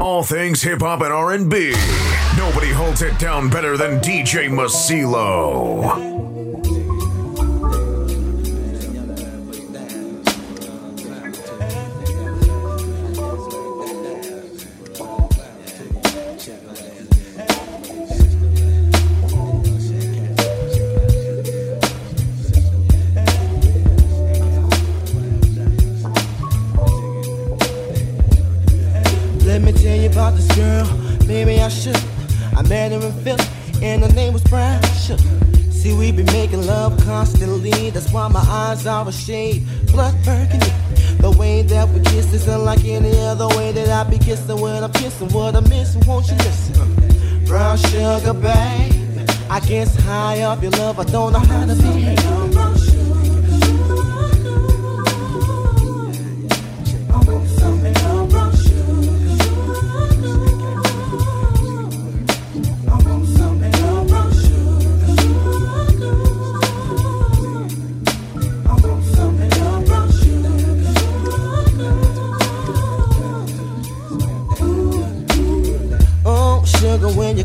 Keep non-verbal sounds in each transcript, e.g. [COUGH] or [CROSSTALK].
All things hip hop and R&B. Nobody holds it down better than DJ Masilo. better and fifth, and her name was Brown Sugar. See, we be making love constantly. That's why my eyes are a shade, blood burgundy. The way that we kiss is unlike any other way that I be kissing when I'm kissing what I'm missing. Won't you listen? Brown sugar, babe. I guess high up your love, I don't know how to behave.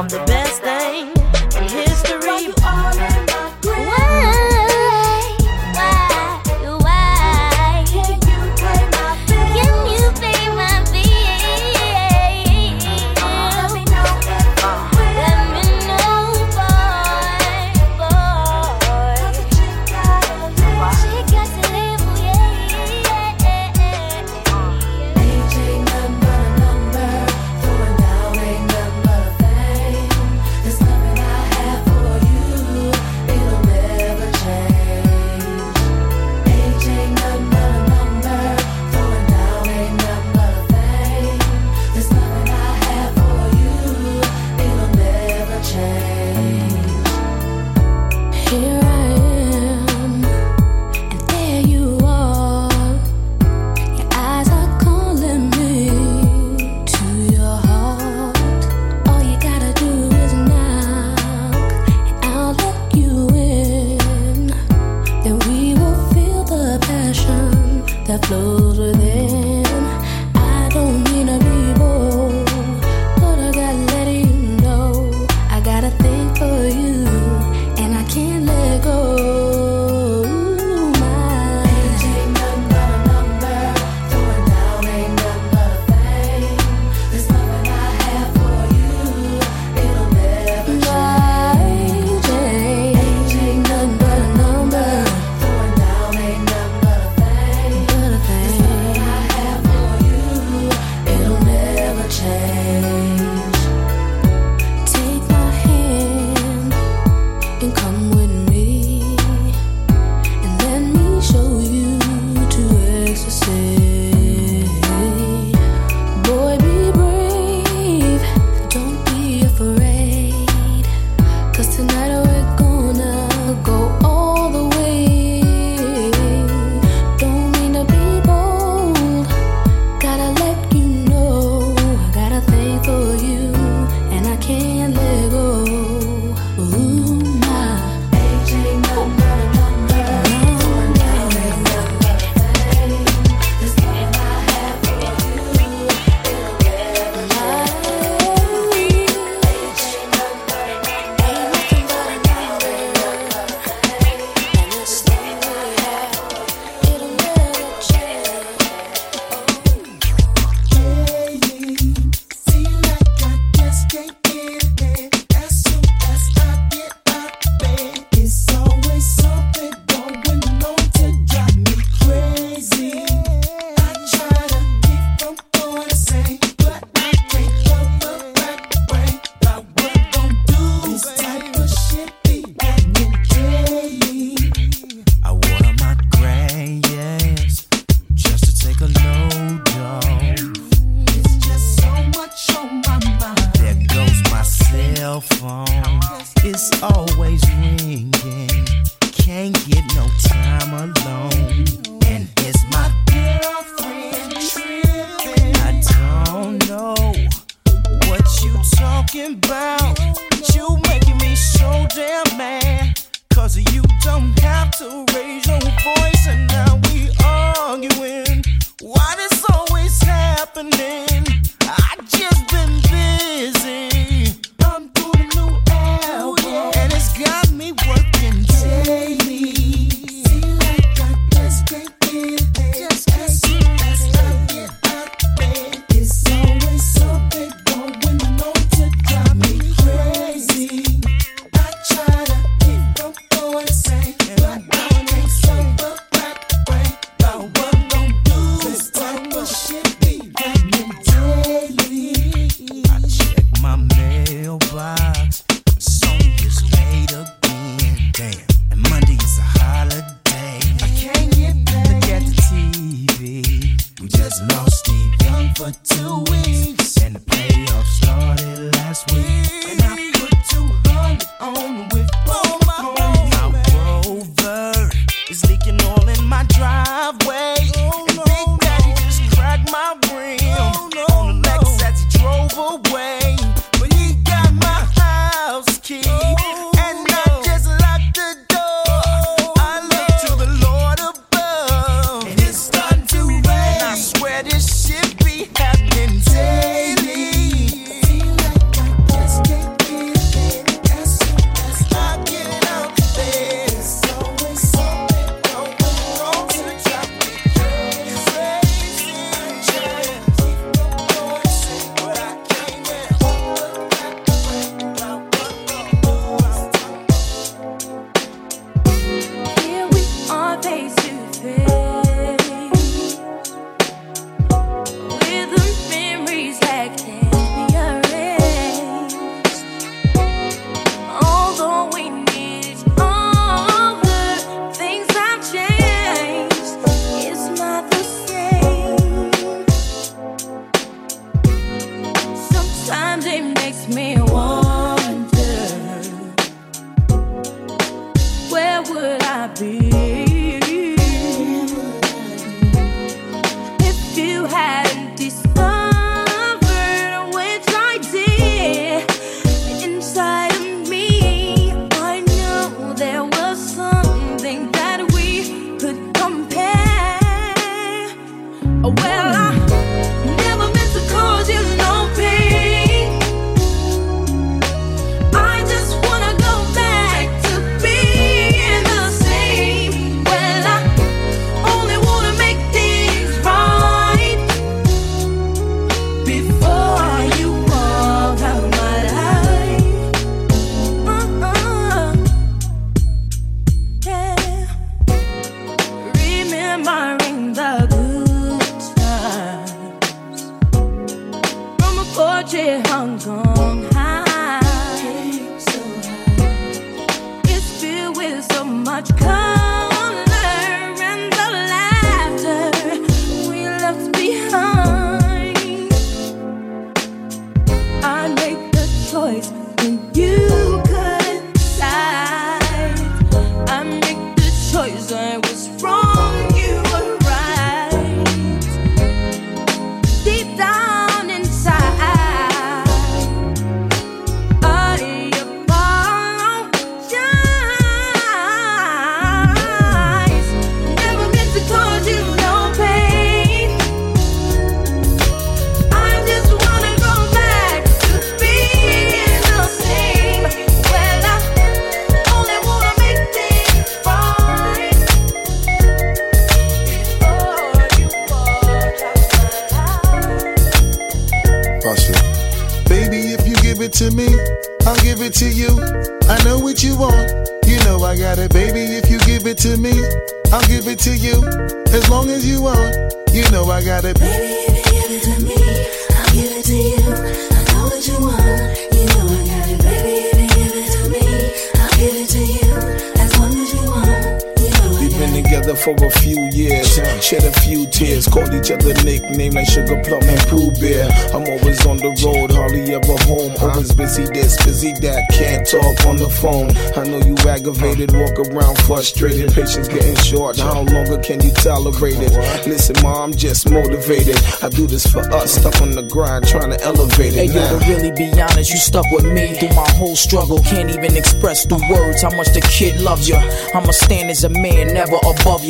I'm the best much. Come frustrated. Patience getting short. How longer can you tolerate it? Listen, mom, I'm just motivated. I do this for us, stuck on the grind, trying to elevate it. Hey, yo, to really be honest, you stuck with me through my whole struggle. Can't even express through words how much the kid loves you. I'ma stand as a man, never above you.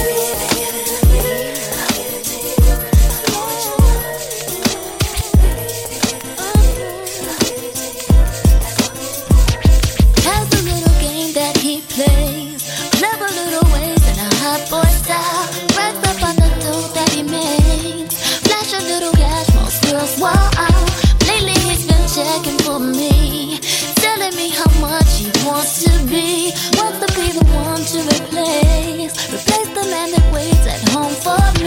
Little cash, most wow. Lately he's been checking for me. Telling me how much he wants to be. Wants to be the one to replace. Replace the man that waits at home for me.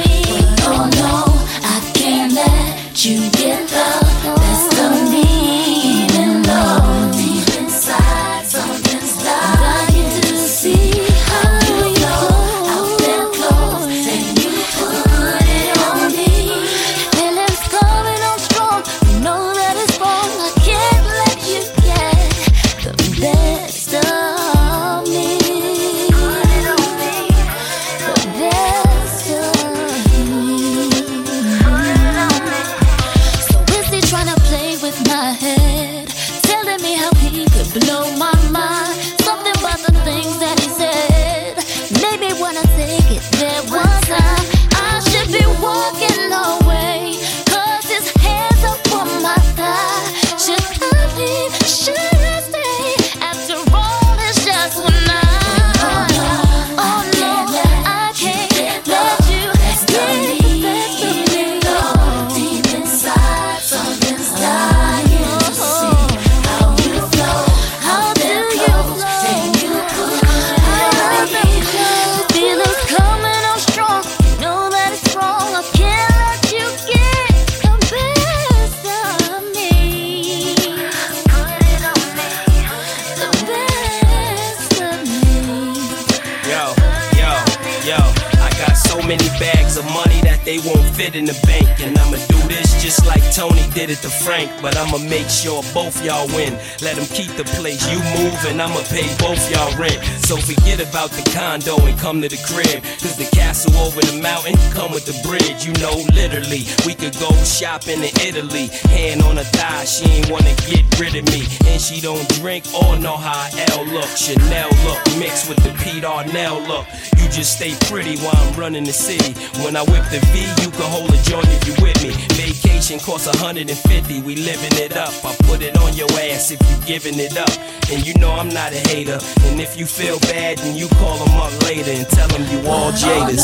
Got so many of money that they won't fit in the bank. And I'ma do this just like Tony did it to Frank. But I'ma make sure both y'all win. Let them keep the place. You move and I'ma pay both y'all rent. So forget about the condo and come to the crib. Cause the castle over the mountain come with the bridge. You know, literally, we could go shopping in Italy. Hand on her thigh, she ain't wanna get rid of me. And she don't drink or know how L look. Chanel look mixed with the Pete Arnell look. You just stay pretty while I'm running the city. When I whip the V, you can hold a joint if you with me. Vacation costs 150, we living it up. I put it on your ass if you giving it up. And you know I'm not a hater. And if you feel bad, then you call them up later and tell them you all oh, jaders.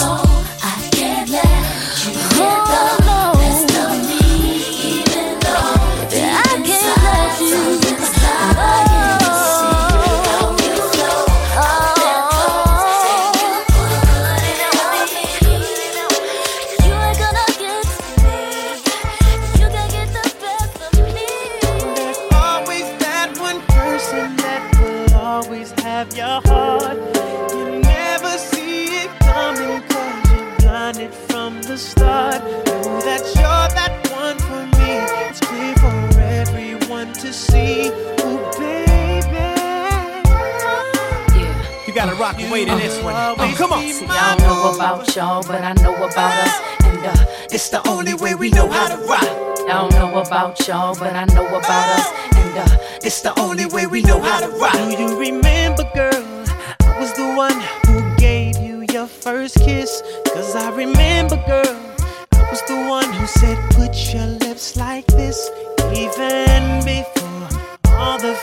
I can't let you get the best of me, even though deep inside something's dying heart. You never see it coming cause you're blinded from the start. Know that you're that one for me. It's clear for everyone to see. Ooh, baby. Yeah. You gotta rock and wait in this one. Oh, come on. See, I don't know about y'all, but I know about us. And uh, It's the only way we know how to rock. I don't know about y'all, but I know about us. And uh, It's the only way we know how to rock. Do you remember, girl? One who gave you your first kiss. Cause I remember, girl. I was the one who said, put your lips like this. Even before all the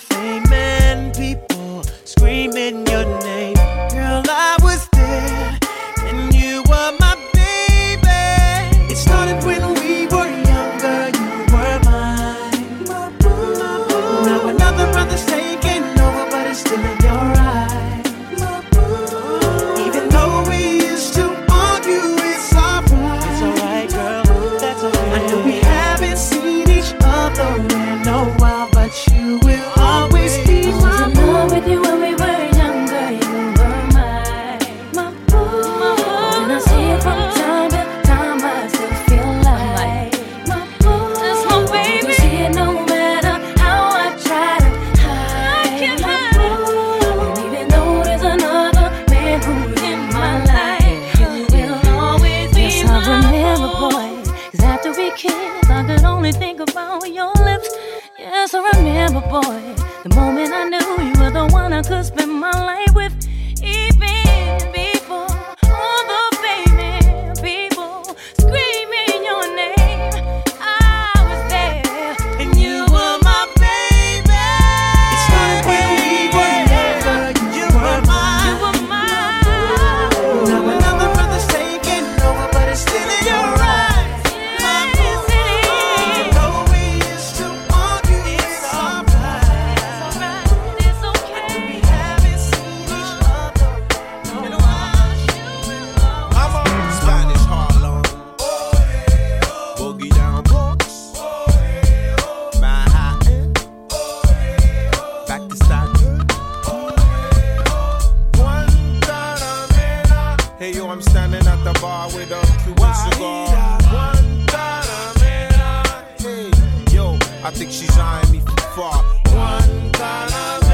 far. Guantanamera.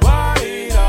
Guajira.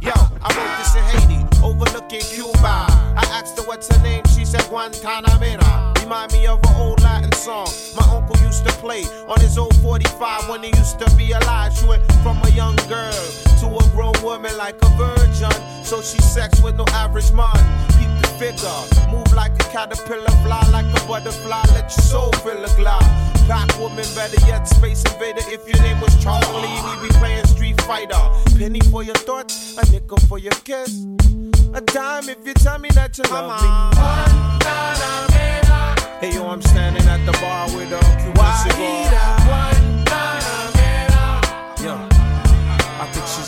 Yo, I wrote this in Haiti, overlooking Cuba. I asked her what's her name, she said Guantanamera. Remind me of an old Latin song my uncle used to play on his old 45 when he used to be alive. She went from a young girl to a grown woman like a virgin. So she sex with no average man. Keep the figure, move like a caterpillar, fly like a butterfly, let your soul fill a glide. Black woman, better yet, space invader. If your name was Charlie, we be playing Street Fighter. Penny for your thoughts, a nickel for your kiss. A dime if you tell me that you love me. Hey yo, I'm standing at the bar with a Cuban cigar. Yo, I think she's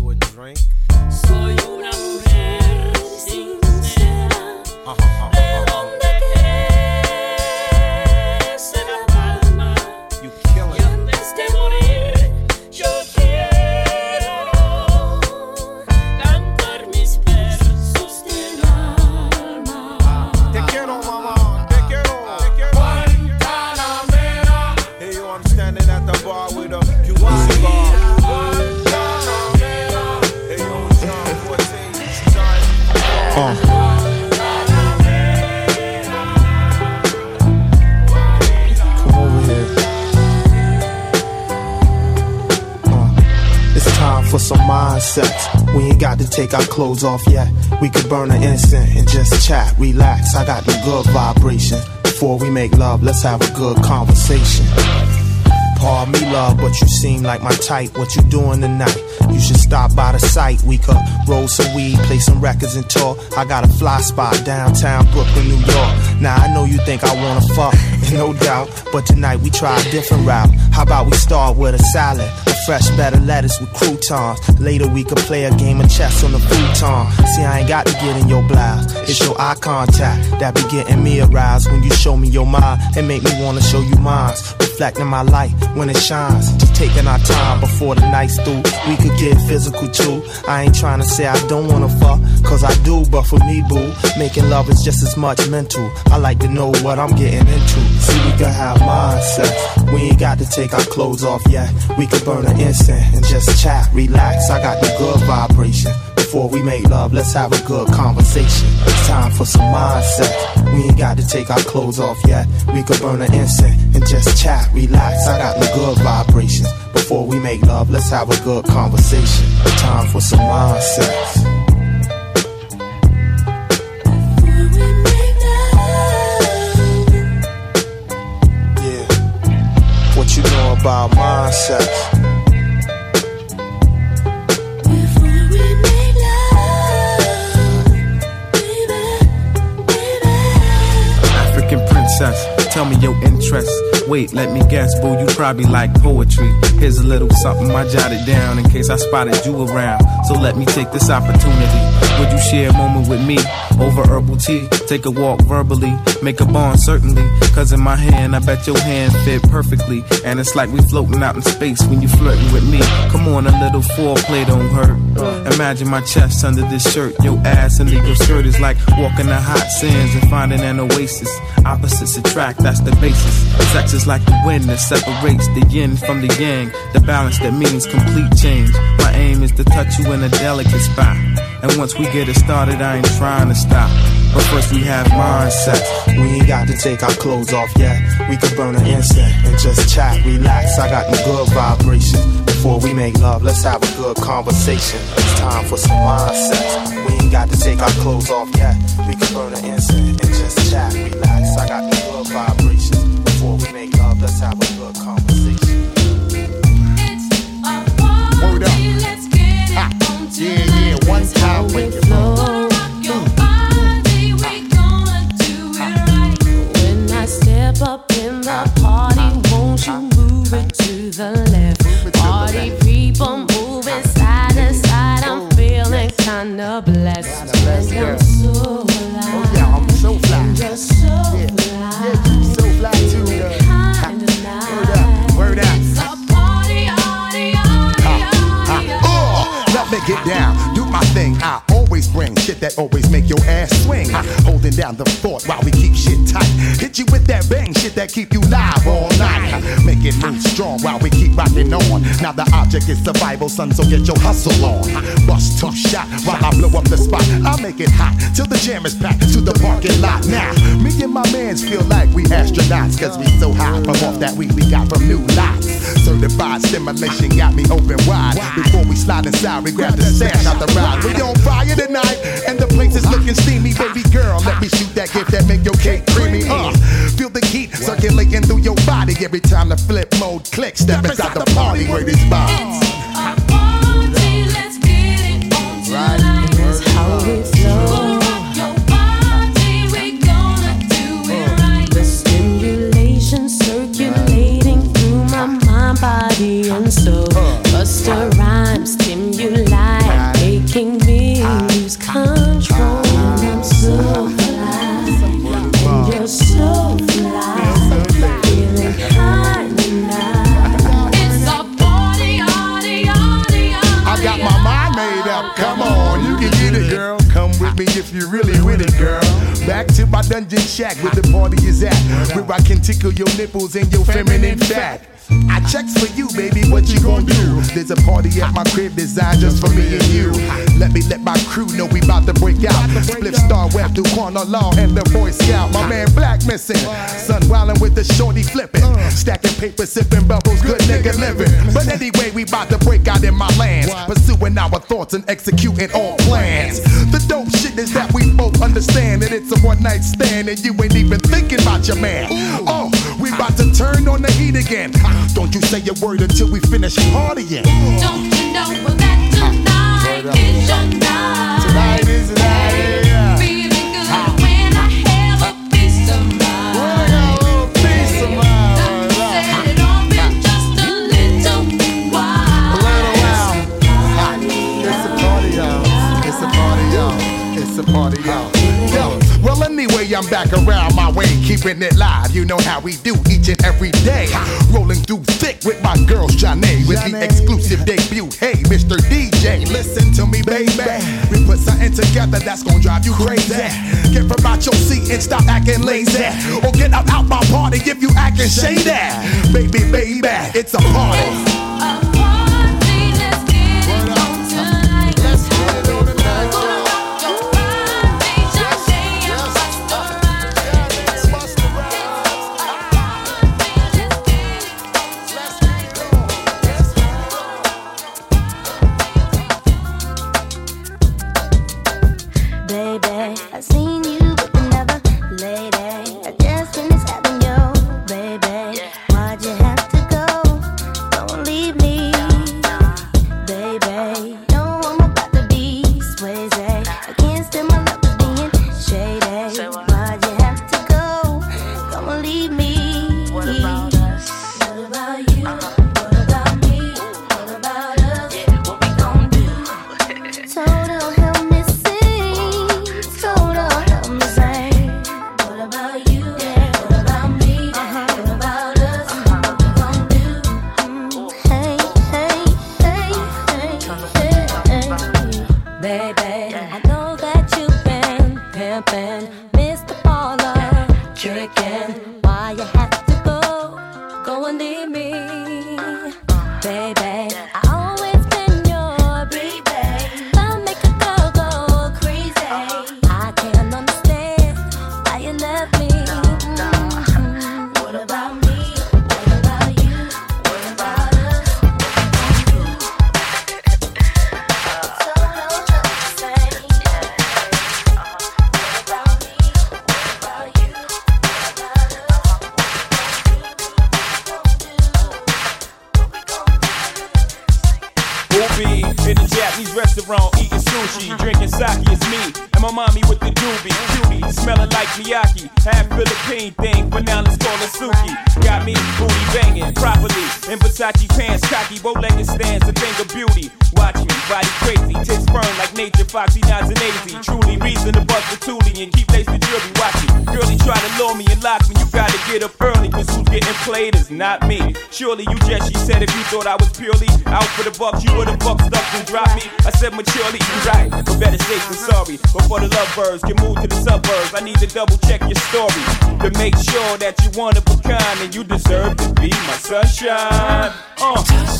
take our clothes off yet. We could burn an incense and just chat, relax. I got the good vibration. Before we make love, let's have a good conversation. Pardon me, love, but you seem like my type. What you doing tonight? You should stop by the site. We could roll some weed, play some records, and talk. I got a fly spot downtown Brooklyn, New York. Now I know you think I wanna fuck, [LAUGHS] no doubt. But tonight we try a different route. How about we start with a salad, fresh of lettuce with croutons. Later we could play a game of chess on the futon. See, I ain't got to get in your blouse. It's your eye contact that be getting me aroused when you show me your mind and make me wanna show you mine. Reflecting my light when it shines. Taking our time before the night's through. We could get physical too. I ain't trying to say I don't wanna fuck, cause I do, but for me, boo, making love is just as much mental. I like to know what I'm getting into. See, we could have mindsets. We ain't got to take our clothes off yet. We could burn an incense and just chat, relax. I got the good vibration. Before we make love, let's have a good conversation. It's time for some mindset. We ain't got to take our clothes off yet. We could burn an incense and just chat, relax. I got the good vibrations. Before we make love, let's have a good conversation. It's Time for some mindsets. Yeah. What you know about mindsets? Princess, tell me your interests. Wait, let me guess, boo, you probably like poetry. Here's a little something I jotted down in case I spotted you around. So let me take this opportunity. Would you share a moment with me over herbal tea? Take a walk verbally, make a bond certainly. Cause in my hand, I bet your hand fit perfectly. And it's like we floating out in space when you flirting with me. Come on, a little foreplay don't hurt. Imagine my chest under this shirt, your ass under your skirt is like walking the hot sands and finding an oasis. Opposites attract, that's the basis. Sex is like the wind that separates the yin from the yang, the balance that means complete change. My aim is to touch you in a delicate spot. And once we get it started, I ain't trying to stop. But first we have mindsets. We ain't got to take our clothes off yet. We could burn an incense and just chat, relax. I got the good vibrations. Before we make love, let's have a good conversation. It's time for some mindsets. We ain't got to take our clothes off yet. We could burn an incense and just chat, relax. I got the good vibrations. Before we make love, let's have a good conversation. That always make your ass swing. Down the fort while we keep shit tight. Hit you with that bang shit that keep you live all night. Make it move strong while we keep rocking on. Now the object is survival, son, so get your hustle on. Bust tough shot while I blow up the spot. I'll make it hot till the jam is packed to the parking lot. Now, me and my mans feel like we astronauts, cause we so high from off that weed we got from new lots. Certified stimulation got me open wide. Before we slide inside, we grab the stash out the ride. We on fire tonight, and the place is looking steamy. Baby girl, let me shoot that gift that make your cake creamy. Uh, feel the heat circulating through your body every time the Flipmode clicks. Step inside the party where this vibes. How we flow. The stimulation circulating through my mind, body, and soul. Busta rhyme, stimuli, making me lose control. If you really with it. Back to my dungeon shack where the party is at. Where I can tickle your nipples and your feminine fat. I checks for you, baby. What you gonna do? There's a party at my crib designed just for me and you. Let me let my crew know we about to break out. Spliff Star Web through Corner Law and the Boy Scout. My man Black missing. Sun wildin' with the shorty flipping. Stacking paper, sipping bubbles, good nigga living. But anyway, we about to break out in my lands. Pursuing our thoughts and executing all plans. The dope shit is that understand that it's a one night stand and you ain't even thinking about your man. Oh, we about to turn on the heat again. Don't you say a word until we finish partying. Don't you know that tonight is your night? Tonight is the night, yeah. Feeling good when I have a piece of mind. Piece of mind. It off in just a little while. It's a party, y'all. Well, I'm back around my way, keeping it live. You know how we do each and every day. Rolling through thick with my girl, Janae, with the exclusive debut. Hey, Mr. DJ, listen to me, baby. We put something together that's gonna drive you crazy. Get from out your seat and stop acting lazy. Or get up out my party if you acting shady. Baby, baby, it's a party. Um, left me. Me. I said maturely, you right, but better safe than sorry. Before the lovebirds can move to the suburbs, I need to double check your story to make sure that you one of a kind and you deserve to be my sunshine. Uh.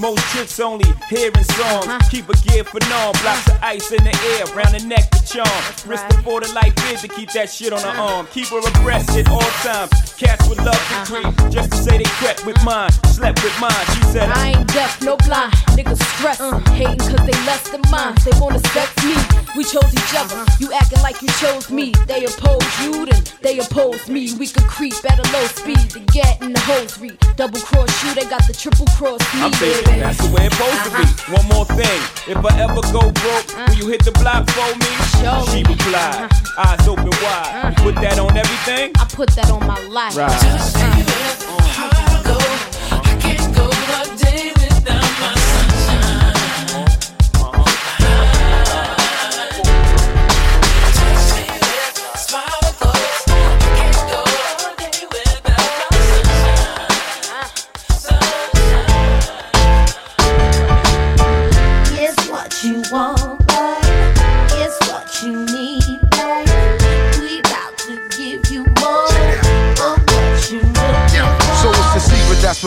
Most chicks only hearing songs. Keep a gear for norm, blocks of ice in the air, round the neck to charm. Risk before the life is to keep that shit on her arm. Keep her abreast at all times. Cats would love to uh-huh. creep, just to say they crept with uh-huh. mine, slept with mine. She said, I ain't deaf, no blind. Niggas stress, uh. hating cause they less than mine. They wanna sex me. We chose each other. Uh-huh. You acting like you chose me. They oppose you, then they oppose me. We could creep at a low speed to get in the hosiery. Double cross you, they got the triple cross me. I'm thinking baby. that's the way it's supposed to be. Uh-huh. One more thing, if I ever go broke, uh-huh. will you hit the block for me? She replied, uh-huh. eyes open wide. You put that on everything? I put that on my life. Right.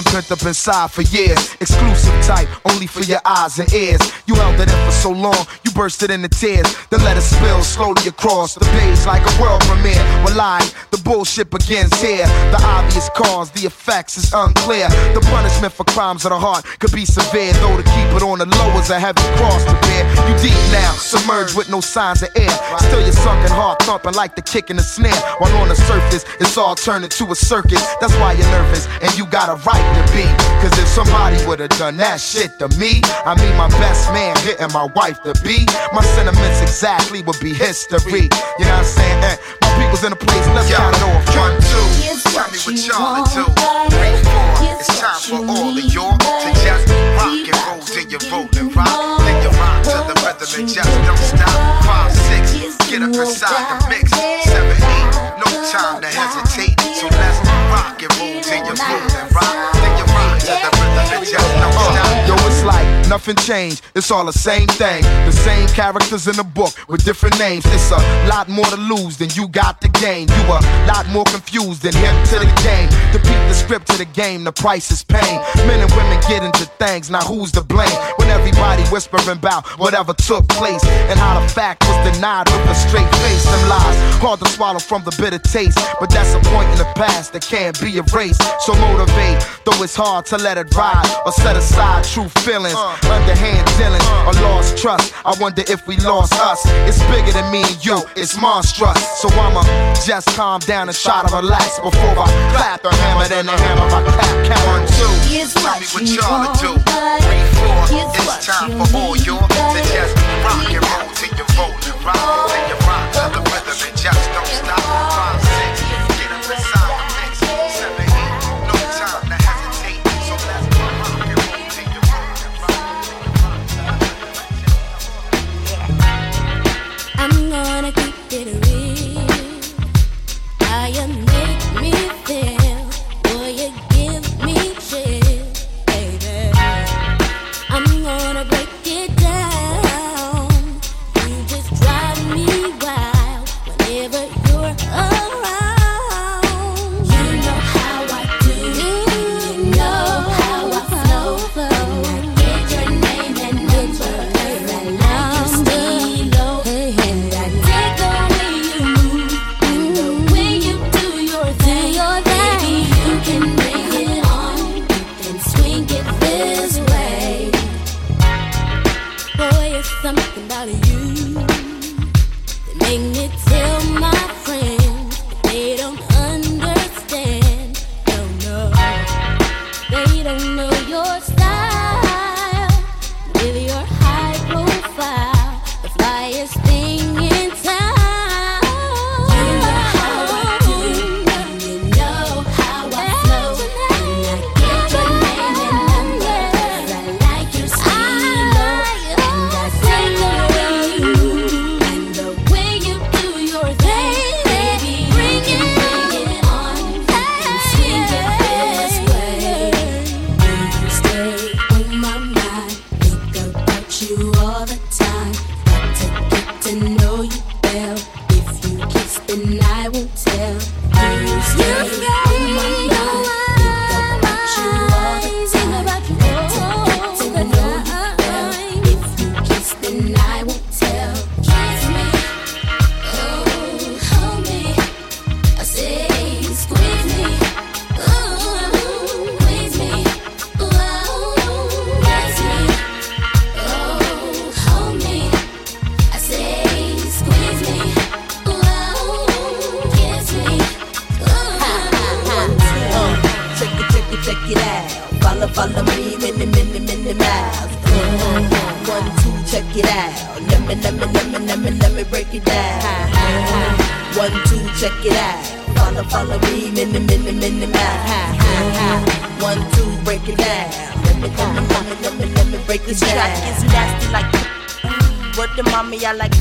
Pent up inside for years. Exclusive type, only for your eyes and ears. You held it in for so long, you bursted into tears. Then let it spill slowly across the page like a world premiere. Well, lying, the bullshit begins here. The obvious cause, the effects is unclear. The punishment for crimes of the heart could be severe, though to keep it on the low is a heavy cross to bear. You deep now, submerged with no signs of air. Still your sunken heart thumping like the kick in the snare. While on the surface, it's all turned to a circus. That's why you're nervous, and you got a right to be. Cause if somebody would've done that shit to me, I mean my best man hitting my wife to be, my sentiments exactly would be history. You know what I'm saying? Eh, my people's in the place, let's count it off. One, two, tell me what y'all do. Three, four, it's time for all of y'all to just rock and roll, then you roll and rock. Then you rock to the rhythm and just don't stop. Five, six, get up inside the mix. Seven, eight, no time to hesitate. So let's rock and roll, then you roll nothing changed. It's all the same thing. The same characters in the book with different names. It's a lot more to lose than you got to gain. You a lot more confused than hip to the game. To beat the script to the game, the price is pain. Men and women get into things, now who's to blame? When everybody whispering about whatever took place and how the fact was denied with a straight face. Them lies hard to swallow from the bitter taste, but that's a point in the past that can't be erased. So motivate, though it's hard to let it ride or set aside true feelings, uh. underhand dealing uh. or lost trust. I wonder if we lost us. It's bigger than me and you, it's monstrous. So I'ma just calm down and try to relax before I clap the hammer, then the hammer I clap. Count one, two. Tell me what y'all to do. Three, four. It's time for all y'all to just rock and roll till you roll and rock. Till you rock to the rhythm and just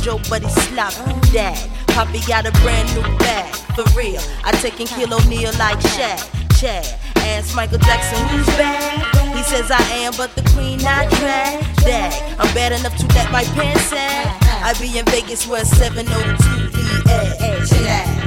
I Joe, but he's sloppy. Dad, Poppy got a brand new bag, for real. I take and kill O'Neal like Shaq, Chad. Ask Michael Jackson, who's bad? He says I am, but the queen not drag. Dad, I'm bad enough to let my pants sag. I be in Vegas where 702 EA. Chad.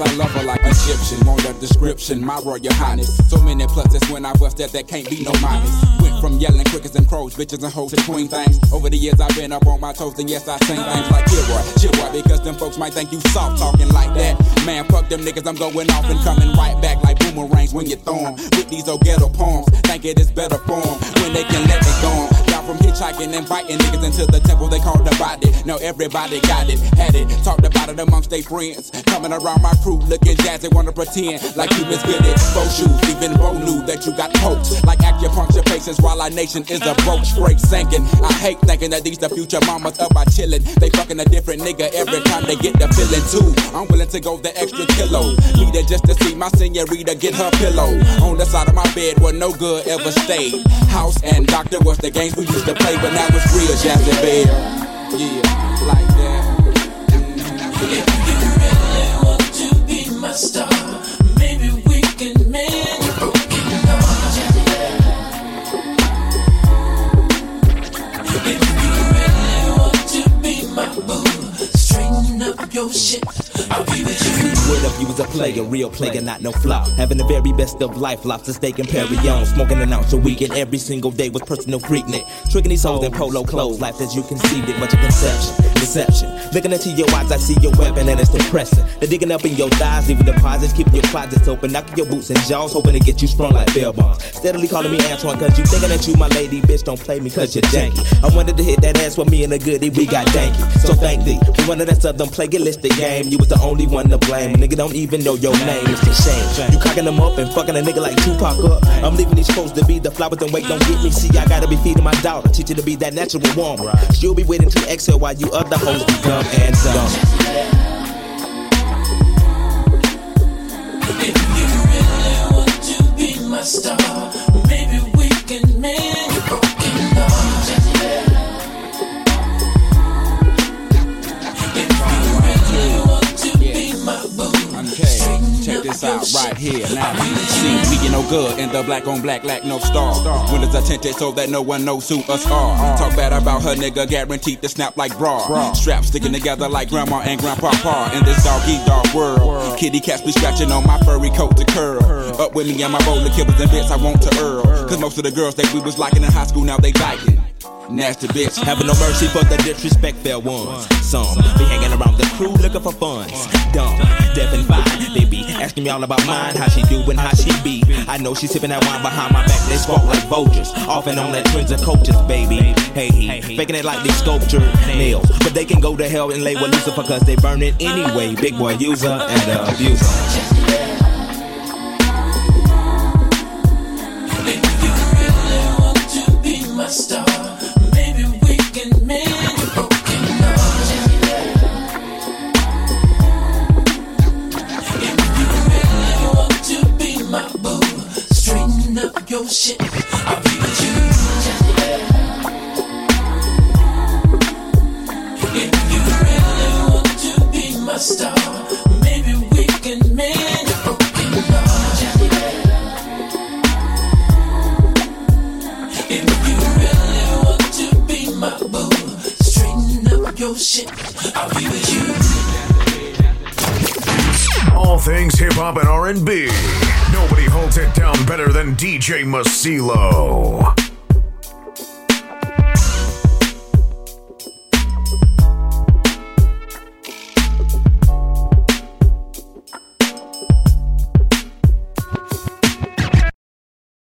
I love her like Egyptian. Want a description, my royal highness. So many pluses when I bust that, that can't be no minus. Went from yelling crickets and crows, bitches and hoes to queen things. Over the years, I've been up on my toes, and yes, I sing things like Kilroy, Chilroy, because them folks might think you soft talking like that. Man, fuck them niggas, I'm going off and coming right back like boomerangs when you throw 'em. With these old ghetto poems, think it is better form when they can let me go from hitchhiking and biting niggas into the temple they call the body. Now everybody got it, had it, talked about it amongst their friends. Coming around my crew looking jazzy, wanna pretend like you was good at bow shoes. Even Bo knew that you got poked like acupuncture patients while our nation is a broke straight sinking. I hate thinking that these the future mamas up by chillin'. They fucking a different nigga every time they get the feeling too. I'm willing to go the extra kilo. Need it just to see my senorita get her pillow. On the side of my bed where no good ever stayed. House and doctor was the games we used play, but now it's real bed. Yeah, like that. If you really want to be my star. Maybe we can heart. If you really want to be my boo, straighten up your shit. I'll be with you. What if you was a player, real player, not no flop? Having the very best of life, lobster steak and Perry on. Smoking an ounce a week and every single day was personal freaknik. Tricking these hoes in polo clothes, life as you conceived it, much a conception, deception. Looking into your eyes, I see your weapon and it's depressing. They're digging up in your thighs, leaving deposits, keeping your closets open, knocking your boots and jaws, hoping to get you sprung like bell bonds. Steadily calling me Antoine, cause you thinking that you my lady, bitch, don't play me cause you're janky. I wanted to hit that ass with me and a goodie, we got danky. So thank thee one of that southern plagiaristic game. You was the only one to blame. Nigga don't even know your name, it's a shame. You cocking them up and fucking a nigga like Tupac up. I'm leaving these folks to be the flowers and wait, don't get me. See, I gotta be feeding my daughter, teach her to be that natural woman. She'll be waiting to exhale while you other hoes be dumb and dumb. If you really want to be my star, maybe out right here. Now, see, we get no good in the black on black, lack no star. Windows are tinted so that no one knows who us are. Talk bad about her nigga, guaranteed to snap like bra. Straps sticking together like grandma and grandpapa in this doggy dog world. Kitty cats be scratching on my furry coat to curl. Up with me and my roller killers and bits I want to earl. Cause most of the girls that we was liking in high school now they liking. Nasty bitch. Having no mercy for the disrespect fair ones. Some be hanging around the crew looking for funds. Dumb, deaf and fine. Asking me all about mine, how she do and how she be. I know she sipping that wine behind my back. They squawk like vultures. Off and on that twins and coaches, baby. Hey, hey, faking it like these sculptured nails. But they can go to hell and lay with Lucifer cause they burn it anyway. Big boy user and the abuser. Hop and R&B. Nobody holds it down better than DJ Masilo.